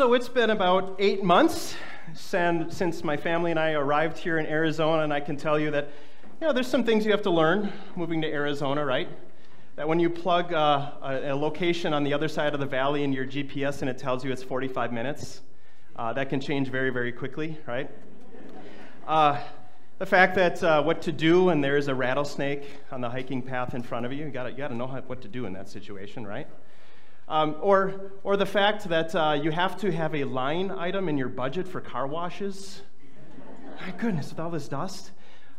So it's been about eight months since my family and I arrived here in Arizona, and I can tell you that, you know, there's some things you have to learn moving to Arizona, right? That when you plug uh, a, a, location on the other side of the valley in your GPS and it tells you it's 45 minutes, uh, that can change very, very quickly, right? Uh, the fact that uh, what to do when there is a rattlesnake on the hiking path in front of you, you gotta, you gotta know how, what to do in that situation, right? Um, or, or the fact that uh, you have to have a line item in your budget for car washes. My goodness, with all this dust.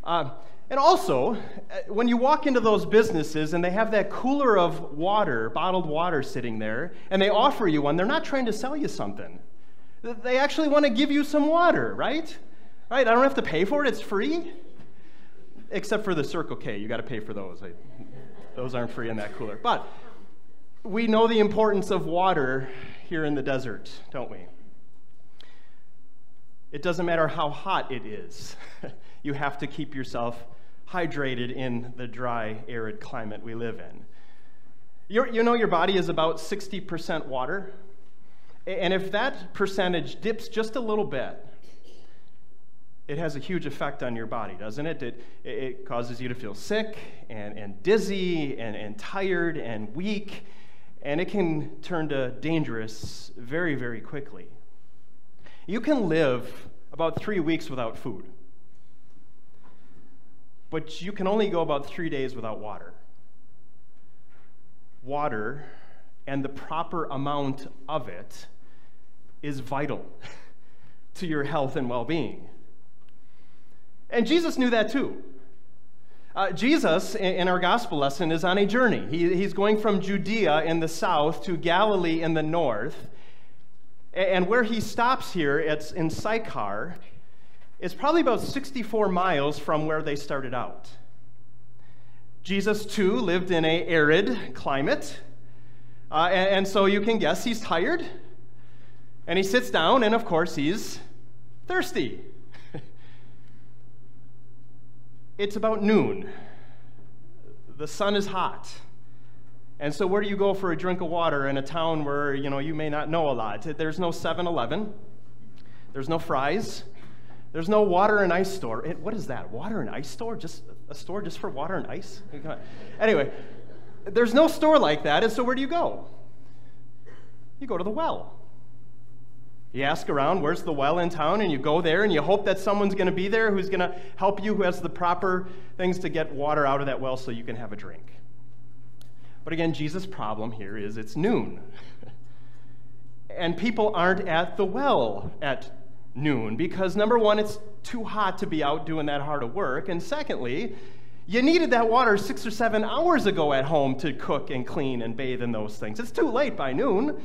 Uh, and also, uh, when you walk into those businesses and they have that cooler of water, bottled water sitting there, and they offer you one, they're not trying to sell you something. They actually want to give you some water, right? Right? I don't have to pay for it, it's free. Except for the Circle K, you got to pay for those. I, those aren't free in that cooler. But we know the importance of water here in the desert, don't we? It doesn't matter how hot it is, you have to keep yourself hydrated in the dry, arid climate we live in. You're, you know, your body is about 60% water. And if that percentage dips just a little bit, it has a huge effect on your body, doesn't it? It, it causes you to feel sick and, and dizzy and, and tired and weak and it can turn to dangerous very, very quickly. You can live about three weeks without food, but you can only go about three days without water. Water and the proper amount of it is vital to your health and well being. And Jesus knew that too. Uh, Jesus, in our gospel lesson, is on a journey. He, he's going from Judea in the south to Galilee in the north. And where he stops here, it's in Sychar, is probably about 64 miles from where they started out. Jesus, too, lived in a arid climate. Uh, and, and so you can guess he's tired. And he sits down, and of course, he's thirsty. It's about noon. The sun is hot. And so where do you go for a drink of water in a town where, you know, you may not know a lot? There's no 7-Eleven. There's no Fry's. There's no water and ice store. It, what is that? Water and ice store? Just a store just for water and ice? Anyway, there's no store like that. And so where do you go? You go to the well. You ask around, where's the well in town? And you go there and you hope that someone's going to be there who's going to help you, who has the proper things to get water out of that well so you can have a drink. But again, Jesus' problem here is it's noon. and people aren't at the well at noon because, number one, it's too hot to be out doing that hard of work. And secondly, you needed that water six or seven hours ago at home to cook and clean and bathe in those things. It's too late by noon.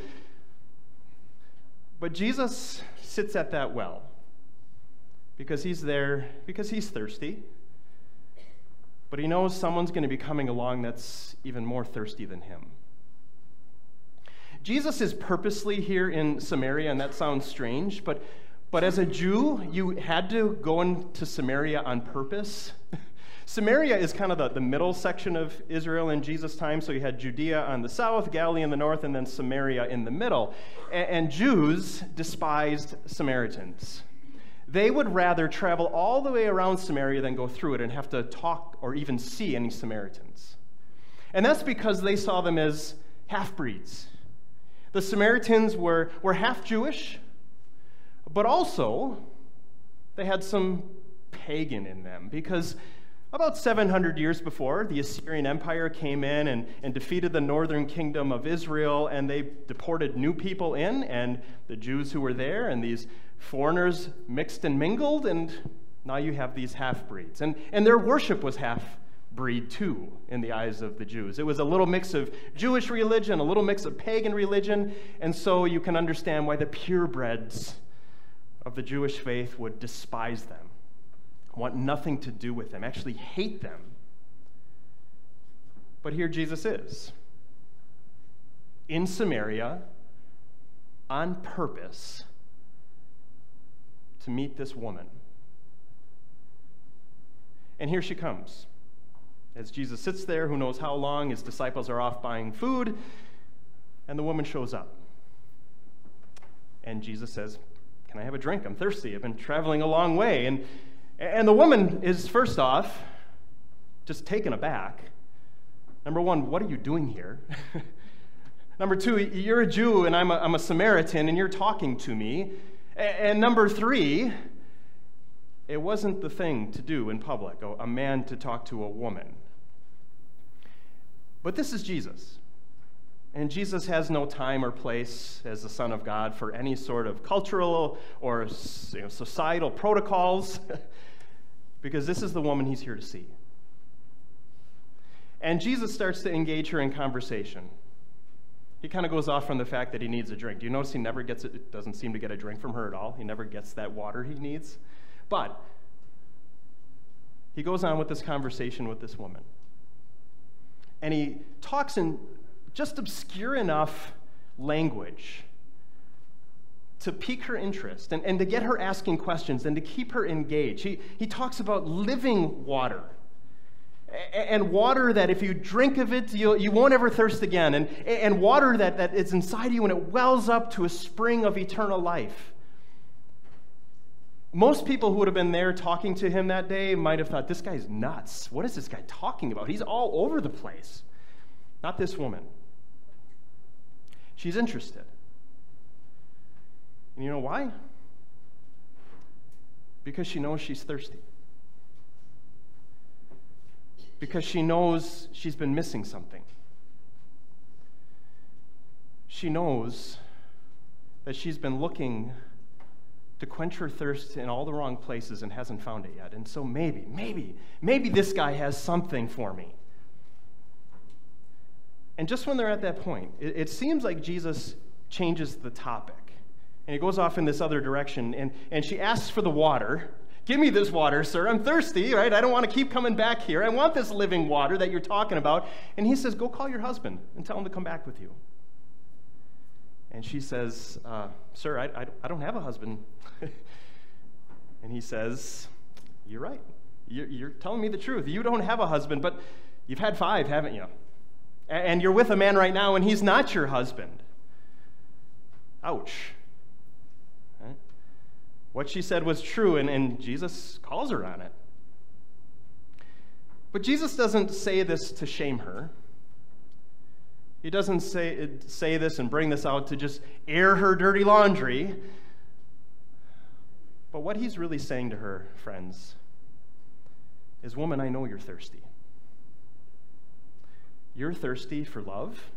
But Jesus sits at that well because he's there, because he's thirsty. But he knows someone's going to be coming along that's even more thirsty than him. Jesus is purposely here in Samaria, and that sounds strange, but, but as a Jew, you had to go into Samaria on purpose. Samaria is kind of the, the middle section of Israel in Jesus' time. So you had Judea on the south, Galilee in the north, and then Samaria in the middle. And, and Jews despised Samaritans. They would rather travel all the way around Samaria than go through it and have to talk or even see any Samaritans. And that's because they saw them as half breeds. The Samaritans were, were half Jewish, but also they had some pagan in them because about 700 years before, the Assyrian Empire came in and, and defeated the northern kingdom of Israel, and they deported new people in, and the Jews who were there, and these foreigners mixed and mingled, and now you have these half breeds. And, and their worship was half breed too in the eyes of the Jews. It was a little mix of Jewish religion, a little mix of pagan religion, and so you can understand why the purebreds of the Jewish faith would despise them want nothing to do with them, actually hate them. But here Jesus is in Samaria on purpose to meet this woman. And here she comes. As Jesus sits there, who knows how long, his disciples are off buying food, and the woman shows up. And Jesus says, Can I have a drink? I'm thirsty. I've been traveling a long way. And, and the woman is, first off, just taken aback. Number one, what are you doing here? number two, you're a Jew and I'm a, I'm a Samaritan and you're talking to me. And number three, it wasn't the thing to do in public, a man to talk to a woman. But this is Jesus. And Jesus has no time or place as the Son of God for any sort of cultural or you know, societal protocols, because this is the woman he's here to see. And Jesus starts to engage her in conversation. He kind of goes off from the fact that he needs a drink. Do you notice he never gets it, doesn't seem to get a drink from her at all? He never gets that water he needs. But he goes on with this conversation with this woman. And he talks in just obscure enough language to pique her interest and, and to get her asking questions and to keep her engaged. He, he talks about living water and water that if you drink of it, you'll, you won't ever thirst again, and, and water that, that is inside you and it wells up to a spring of eternal life. Most people who would have been there talking to him that day might have thought, this guy's nuts. What is this guy talking about? He's all over the place. Not this woman. She's interested. And you know why? Because she knows she's thirsty because she knows she's been missing something. She knows that she's been looking to quench her thirst in all the wrong places and hasn't found it yet. And so maybe, maybe, maybe this guy has something for me. And just when they're at that point, it, it seems like Jesus changes the topic. And he goes off in this other direction. And, and she asks for the water. Give me this water, sir. I'm thirsty, right? I don't want to keep coming back here. I want this living water that you're talking about. And he says, Go call your husband and tell him to come back with you. And she says, uh, Sir, I, I, I, don't have a husband. and he says, You're right. You're, you're telling me the truth. You don't have a husband, but you've had five, haven't you? And you're with a man right now, and he's not your husband. Ouch what she said was true, and, and Jesus calls her on it. But Jesus doesn't say this to shame her. He doesn't say, say this and bring this out to just air her dirty laundry. But what he's really saying to her, friends, is Woman, I know you're thirsty. You're thirsty for love,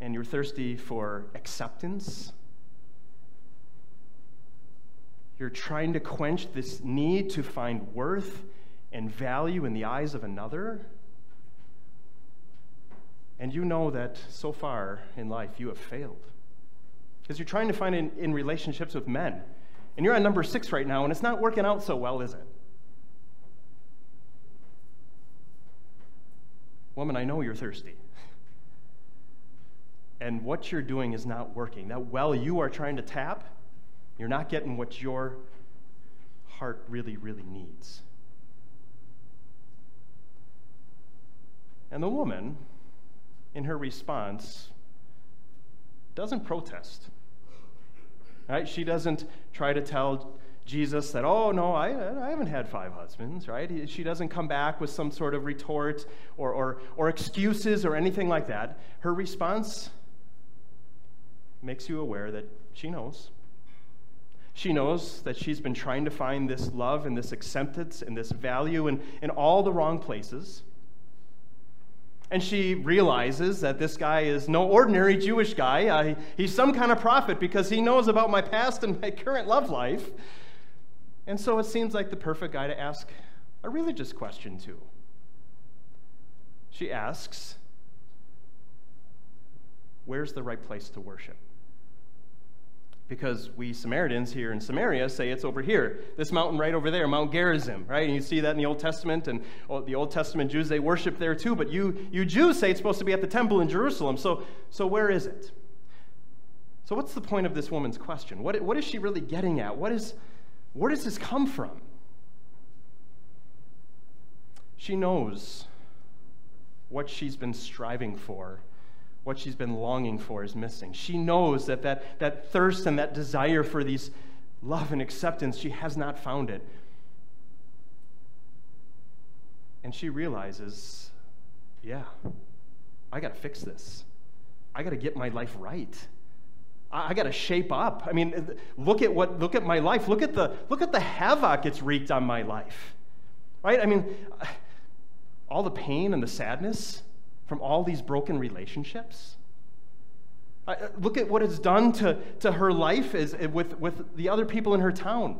and you're thirsty for acceptance you're trying to quench this need to find worth and value in the eyes of another. And you know that so far in life you have failed. Because you're trying to find it in, in relationships with men. And you're on number six right now, and it's not working out so well, is it? Woman, I know you're thirsty. And what you're doing is not working. That well you are trying to tap you're not getting what your heart really, really needs. And the woman, in her response, doesn't protest. Right? She doesn't try to tell Jesus that, oh, no, I, I haven't had five husbands, right? She doesn't come back with some sort of retort or, or, or excuses or anything like that. Her response makes you aware that she knows she knows that she's been trying to find this love and this acceptance and this value in, in all the wrong places. And she realizes that this guy is no ordinary Jewish guy. Uh, he's some kind of prophet because he knows about my past and my current love life. And so it seems like the perfect guy to ask a religious question to. She asks, Where's the right place to worship? because we Samaritans here in Samaria say it's over here, this mountain right over there, Mount Gerizim, right? And you see that in the Old Testament, and the Old Testament Jews, they worship there too, but you, you Jews say it's supposed to be at the temple in Jerusalem. So, so where is it? So, what's the point of this woman's question? What, what is she really getting at? What is, where does this come from? She knows what she's been striving for what she's been longing for is missing. She knows that that, that thirst and that desire for these love and acceptance, she has not found it. And she realizes, yeah, I got to fix this. I got to get my life right. I, I got to shape up. I mean, look at what look at my life. Look at the look at the havoc it's wreaked on my life. Right? I mean, all the pain and the sadness from all these broken relationships. Uh, look at what it's done to, to her life is, with, with the other people in her town.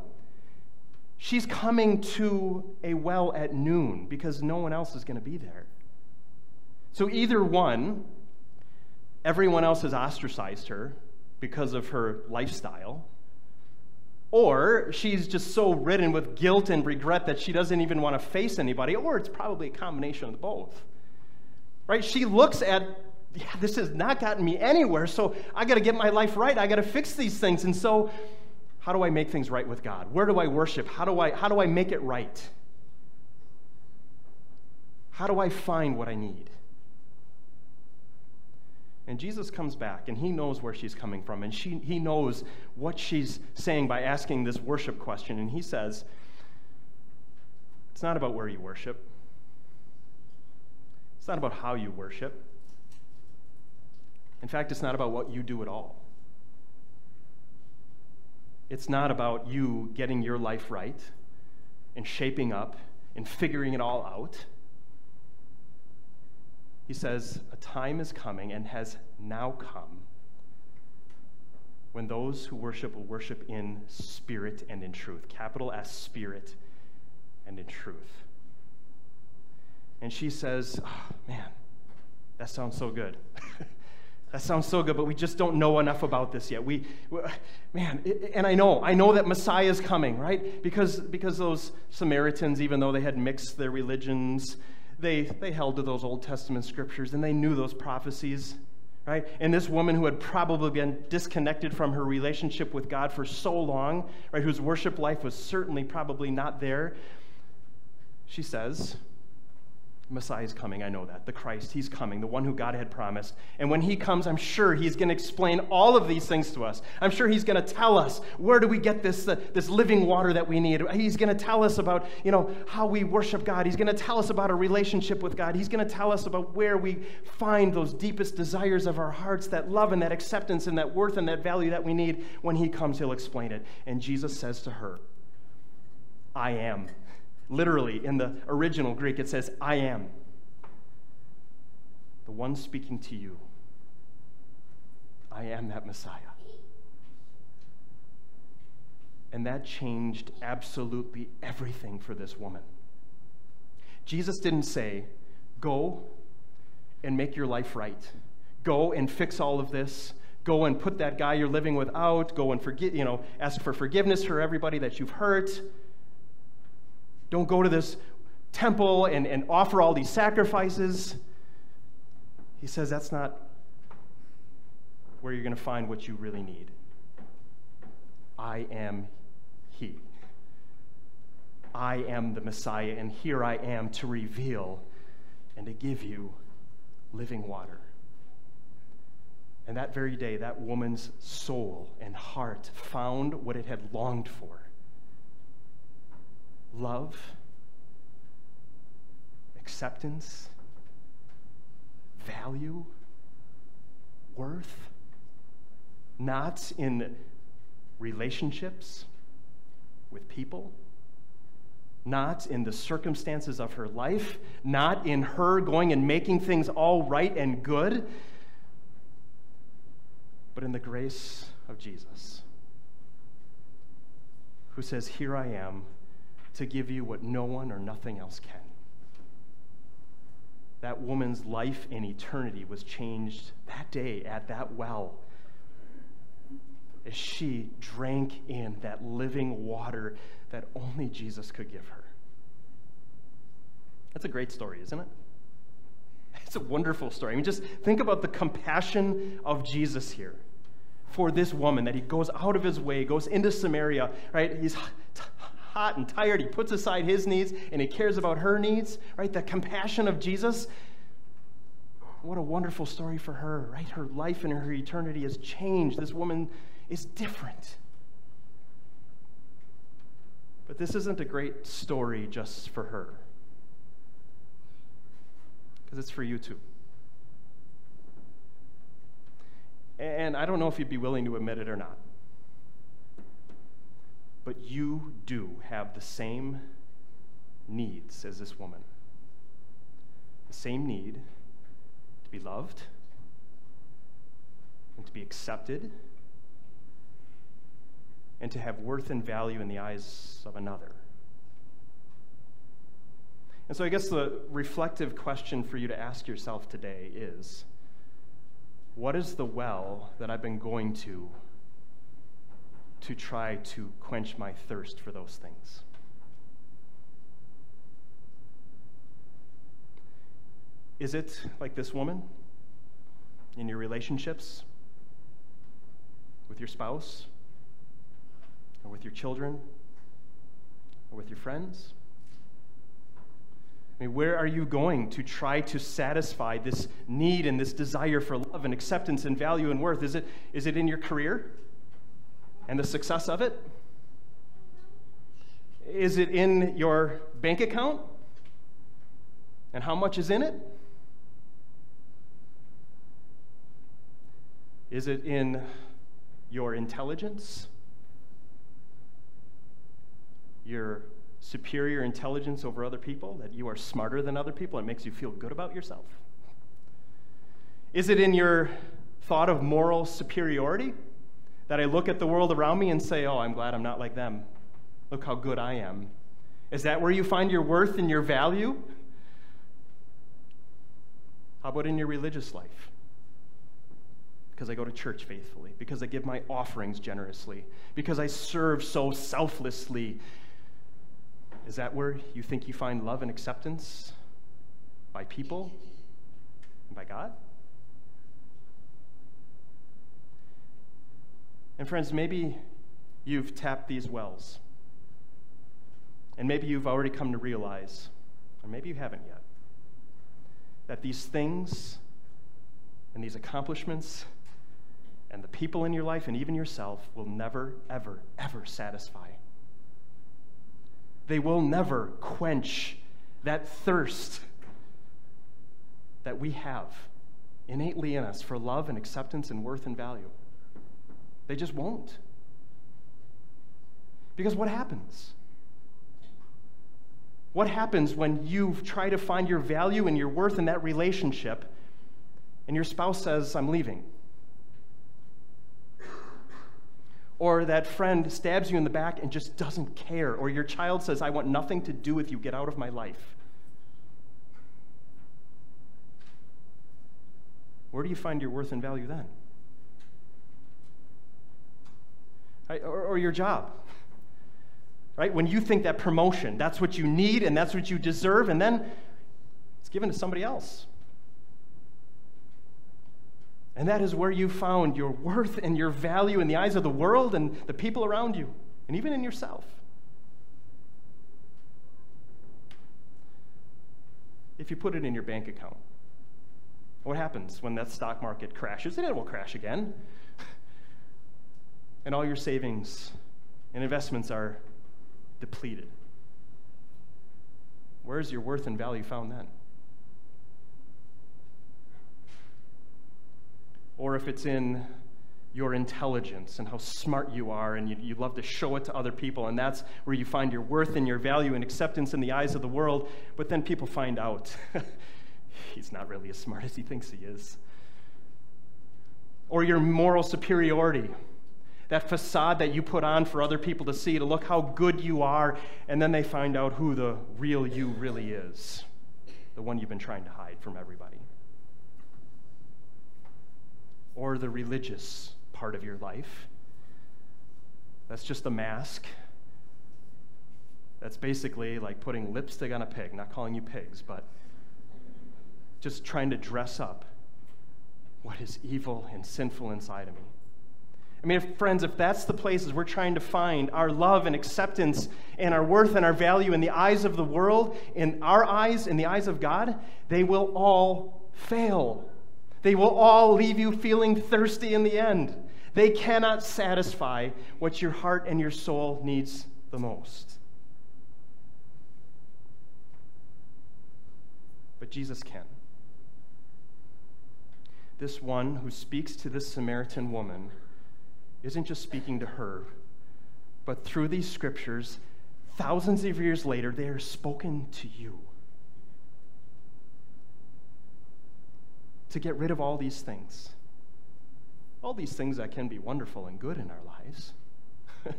She's coming to a well at noon because no one else is going to be there. So, either one, everyone else has ostracized her because of her lifestyle, or she's just so ridden with guilt and regret that she doesn't even want to face anybody, or it's probably a combination of both. Right? She looks at, yeah, this has not gotten me anywhere, so I got to get my life right. I got to fix these things. And so, how do I make things right with God? Where do I worship? How do I, how do I make it right? How do I find what I need? And Jesus comes back and he knows where she's coming from and she, he knows what she's saying by asking this worship question. And he says, It's not about where you worship, it's not about how you worship. In fact, it's not about what you do at all. It's not about you getting your life right and shaping up and figuring it all out. He says, A time is coming and has now come when those who worship will worship in spirit and in truth. Capital S, spirit and in truth. And she says, oh, Man, that sounds so good. that sounds so good, but we just don't know enough about this yet. We, we man, it, and I know, I know that Messiah is coming, right? Because, because those Samaritans, even though they had mixed their religions, they, they held to those Old Testament scriptures and they knew those prophecies, right? And this woman who had probably been disconnected from her relationship with God for so long, right, whose worship life was certainly probably not there, she says, Messiah is coming. I know that. The Christ, he's coming, the one who God had promised. And when he comes, I'm sure he's going to explain all of these things to us. I'm sure he's going to tell us where do we get this, uh, this living water that we need. He's going to tell us about, you know, how we worship God. He's going to tell us about our relationship with God. He's going to tell us about where we find those deepest desires of our hearts, that love and that acceptance and that worth and that value that we need. When he comes, he'll explain it. And Jesus says to her, I am Literally, in the original Greek, it says, I am the one speaking to you. I am that Messiah. And that changed absolutely everything for this woman. Jesus didn't say, Go and make your life right. Go and fix all of this. Go and put that guy you're living with out. Go and forget, you know, ask for forgiveness for everybody that you've hurt. Don't go to this temple and, and offer all these sacrifices. He says that's not where you're going to find what you really need. I am He. I am the Messiah, and here I am to reveal and to give you living water. And that very day, that woman's soul and heart found what it had longed for love, acceptance, value, worth, not in relationships with people, not in the circumstances of her life, not in her going and making things all right and good, but in the grace of Jesus, who says, Here I am to give you what no one or nothing else can. That woman's life in eternity was changed that day at that well as she drank in that living water that only Jesus could give her. That's a great story, isn't it? It's a wonderful story. I mean, just think about the compassion of Jesus here for this woman that he goes out of his way, goes into Samaria, right? He's hot and tired. He puts aside his needs and he cares about her needs, right? The compassion of Jesus. What a wonderful story for her, right? Her life and her eternity has changed. This woman is different. But this isn't a great story just for her, because it's for you too. And I don't know if you'd be willing to admit it or not, but you do have the same needs as this woman. The same need to be loved and to be accepted and to have worth and value in the eyes of another. And so I guess the reflective question for you to ask yourself today is what is the well that I've been going to to try to quench my thirst for those things? Is it like this woman in your relationships with your spouse or with your children or with your friends? I mean, where are you going to try to satisfy this need and this desire for love and acceptance and value and worth? Is it, is it in your career and the success of it? Is it in your bank account and how much is in it? Is it in your intelligence? Your superior intelligence over other people, that you are smarter than other people, and it makes you feel good about yourself? Is it in your thought of moral superiority? That I look at the world around me and say, oh, I'm glad I'm not like them. Look how good I am. Is that where you find your worth and your value? How about in your religious life? Because I go to church faithfully, because I give my offerings generously, because I serve so selflessly, is that where you think you find love and acceptance by people and by God? And friends, maybe you've tapped these wells. And maybe you've already come to realize, or maybe you haven't yet, that these things and these accomplishments and the people in your life and even yourself will never, ever, ever satisfy they will never quench that thirst that we have innately in us for love and acceptance and worth and value. They just won't. Because what happens? What happens when you try to find your value and your worth in that relationship and your spouse says, I'm leaving? or that friend stabs you in the back and just doesn't care, or your child says, I want nothing to do with you, get out of my life. Where do you find your worth and value then? Right? Or, or your job. Right? When you think that promotion, that's what you need and that's what you deserve, and then it's given to somebody else. And that is where you found your worth and your value in the eyes of the world and the people around you, and even in yourself. If you put it in your bank account, what happens when that stock market crashes? And it will crash again. and all your savings and investments are depleted. Where is your worth and value found then? or if it's in your intelligence and how smart you are, and you, you love to show it to other people, and that's where you find your worth and your value and acceptance in the eyes of the world. But then people find out he's not really as smart as he thinks he is. Or your moral superiority, that facade that you put on for other people to see, to look how good you are, and then they find out who the real you really is, the one you've been trying to hide from everybody or the religious part of your life. That's just a mask. That's basically like putting lipstick on a pig, not calling you pigs, but just trying to dress up what is evil and sinful inside of me. I mean, if, friends, if that's the places we're trying to find our love and acceptance and our worth and our value in the eyes of the world, in our eyes, in the eyes of God, they will all fail They will all leave you feeling thirsty in the end. They cannot satisfy what your heart and your soul needs the most. But Jesus can. This one who speaks to this Samaritan woman isn't just speaking to her, but through these scriptures, thousands of years later, they are spoken to you. To get rid of all these things. All these things that can be wonderful and good in our lives.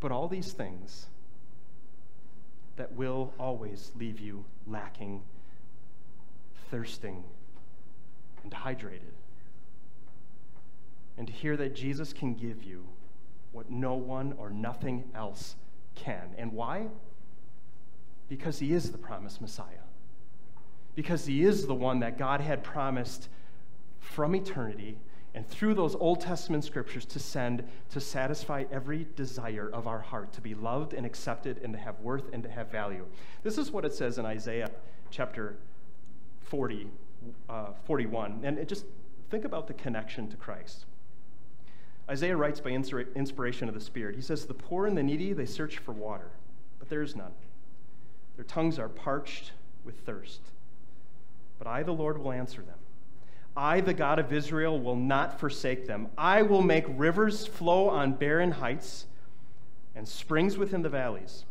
but all these things that will always leave you lacking, thirsting, and hydrated. And to hear that Jesus can give you what no one or nothing else can. And why? Because he is the promised Messiah. Because he is the one that God had promised from eternity and through those Old Testament scriptures to send to satisfy every desire of our heart, to be loved and accepted and to have worth and to have value. This is what it says in Isaiah chapter 40, uh, 41. And just think about the connection to Christ. Isaiah writes by inspiration of the Spirit. He says, The poor and the needy, they search for water, but there is none. Their tongues are parched with thirst. But I, the Lord, will answer them. I, the God of Israel, will not forsake them. I will make rivers flow on barren heights and springs within the valleys.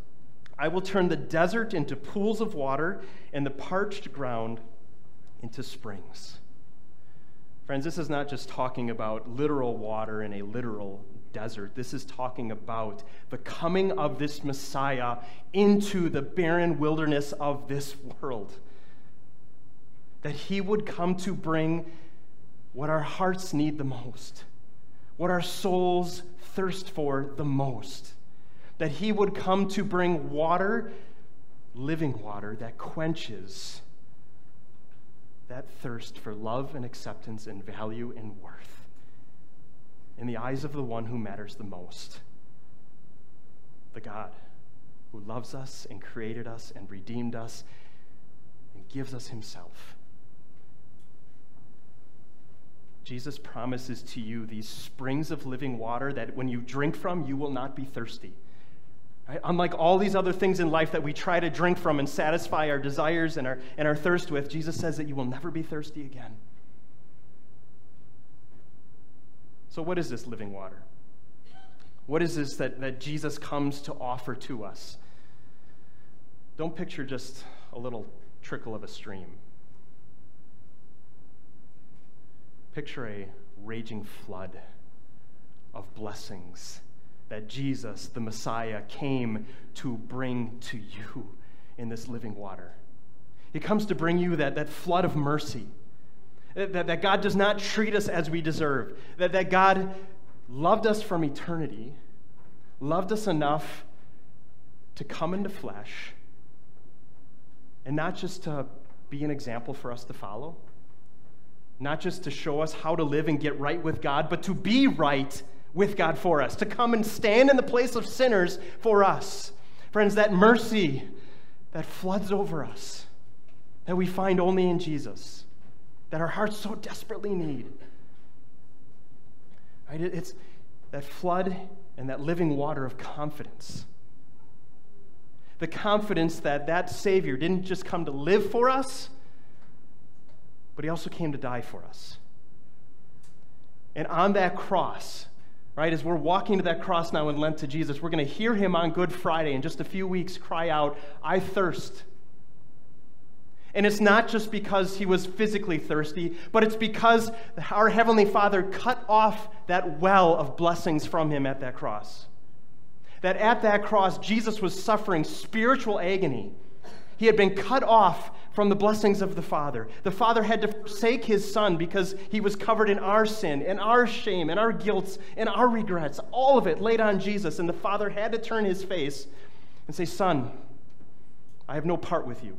I will turn the desert into pools of water and the parched ground into springs. Friends, this is not just talking about literal water in a literal desert. This is talking about the coming of this Messiah into the barren wilderness of this world. That he would come to bring what our hearts need the most, what our souls thirst for the most. That he would come to bring water, living water, that quenches that thirst for love and acceptance and value and worth in the eyes of the one who matters the most the God who loves us and created us and redeemed us and gives us himself. Jesus promises to you these springs of living water that when you drink from, you will not be thirsty. Right? Unlike all these other things in life that we try to drink from and satisfy our desires and our, and our thirst with, Jesus says that you will never be thirsty again. So, what is this living water? What is this that, that Jesus comes to offer to us? Don't picture just a little trickle of a stream. Picture a raging flood of blessings that Jesus, the Messiah, came to bring to you in this living water. He comes to bring you that, that flood of mercy, that, that God does not treat us as we deserve, that, that God loved us from eternity, loved us enough to come into flesh, and not just to be an example for us to follow, not just to show us how to live and get right with God, but to be right with God for us, to come and stand in the place of sinners for us. Friends, that mercy that floods over us, that we find only in Jesus, that our hearts so desperately need. Right? It's that flood and that living water of confidence. The confidence that that Savior didn't just come to live for us, but He also came to die for us. And on that cross, right? As we're walking to that cross now in Lent to Jesus, we're going to hear him on Good Friday in just a few weeks cry out, I thirst. And it's not just because he was physically thirsty, but it's because our Heavenly Father cut off that well of blessings from him at that cross. That at that cross, Jesus was suffering spiritual agony. He had been cut off from the blessings of the Father. The Father had to forsake his Son because he was covered in our sin and our shame and our guilt and our regrets, all of it laid on Jesus. And the Father had to turn his face and say, Son, I have no part with you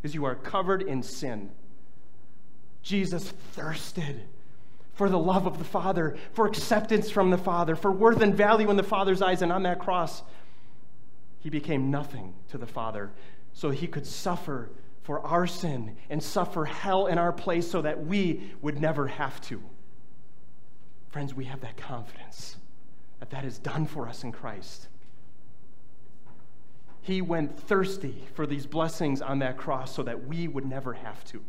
because you are covered in sin. Jesus thirsted for the love of the Father, for acceptance from the Father, for worth and value in the Father's eyes. And on that cross, he became nothing to the Father so he could suffer for our sin and suffer hell in our place so that we would never have to. Friends, we have that confidence that that is done for us in Christ. He went thirsty for these blessings on that cross so that we would never have to.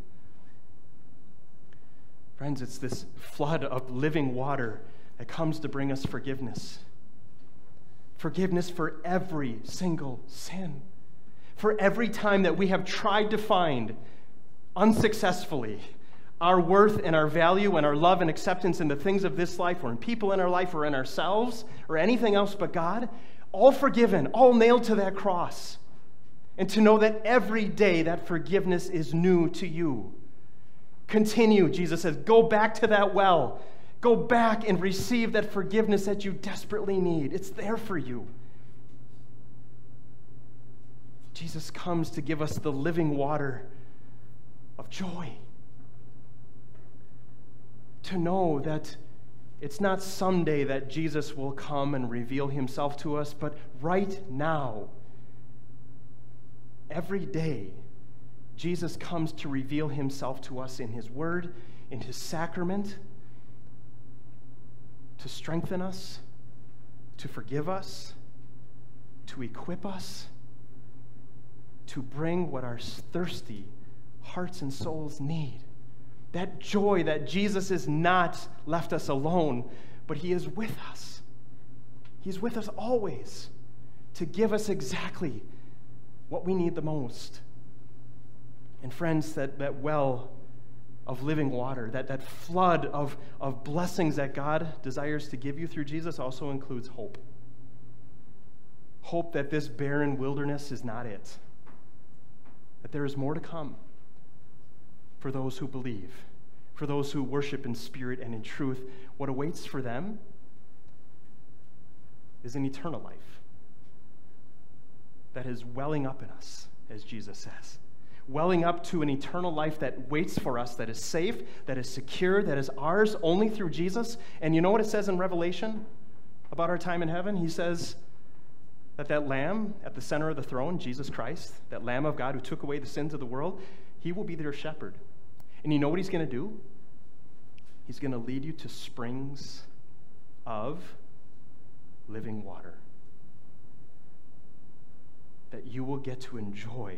Friends, it's this flood of living water that comes to bring us forgiveness. Forgiveness for every single sin. For every time that we have tried to find unsuccessfully our worth and our value and our love and acceptance in the things of this life or in people in our life or in ourselves or anything else but God, all forgiven, all nailed to that cross. And to know that every day that forgiveness is new to you. Continue, Jesus says, go back to that well. Go back and receive that forgiveness that you desperately need. It's there for you. Jesus comes to give us the living water of joy. To know that it's not someday that Jesus will come and reveal himself to us, but right now, every day, Jesus comes to reveal himself to us in his word, in his sacrament, to strengthen us, to forgive us, to equip us, to bring what our thirsty hearts and souls need. That joy that Jesus is not left us alone, but He is with us. He's with us always to give us exactly what we need the most. And friends, that, that well of living water, that, that flood of, of blessings that God desires to give you through Jesus also includes hope. Hope that this barren wilderness is not it, that there is more to come for those who believe, for those who worship in spirit and in truth. What awaits for them is an eternal life that is welling up in us, as Jesus says. Welling up to an eternal life that waits for us, that is safe, that is secure, that is ours only through Jesus. And you know what it says in Revelation about our time in heaven? He says that that lamb at the center of the throne, Jesus Christ, that lamb of God who took away the sins of the world, he will be their shepherd. And you know what he's going to do? He's going to lead you to springs of living water that you will get to enjoy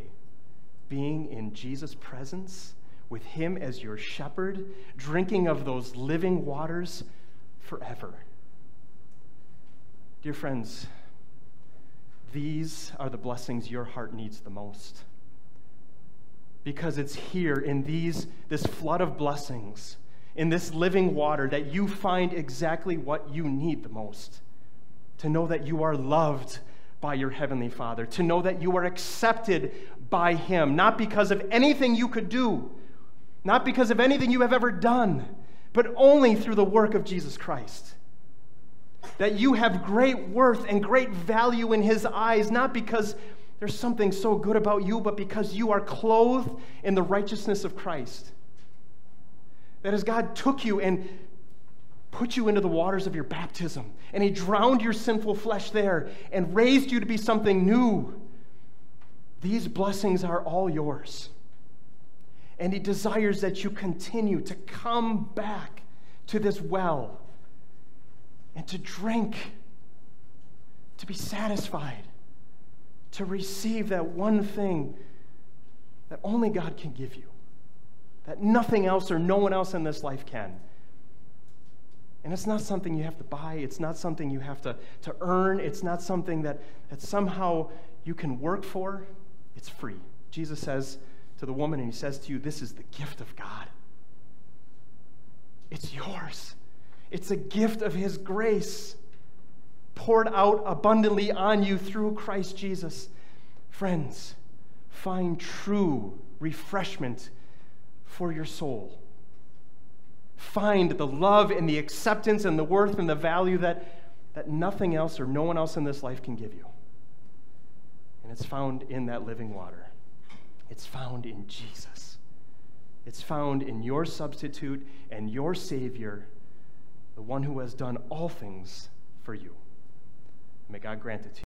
being in Jesus' presence with him as your shepherd, drinking of those living waters forever. Dear friends, these are the blessings your heart needs the most. Because it's here in these this flood of blessings in this living water that you find exactly what you need the most. To know that you are loved by your heavenly father. To know that you are accepted by him. Not because of anything you could do. Not because of anything you have ever done. But only through the work of Jesus Christ that you have great worth and great value in his eyes not because there's something so good about you, but because you are clothed in the righteousness of Christ. That as God took you and put you into the waters of your baptism, and He drowned your sinful flesh there and raised you to be something new, these blessings are all yours. And He desires that you continue to come back to this well and to drink, to be satisfied to receive that one thing that only God can give you, that nothing else or no one else in this life can. And it's not something you have to buy, it's not something you have to, to earn, it's not something that, that somehow you can work for. It's free. Jesus says to the woman, and he says to you, This is the gift of God. It's yours. It's a gift of his grace poured out abundantly on you through Christ Jesus. Friends, find true refreshment for your soul. Find the love and the acceptance and the worth and the value that, that nothing else or no one else in this life can give you. And it's found in that living water. It's found in Jesus. It's found in your substitute and your Savior, the one who has done all things for you. May God grant it to you.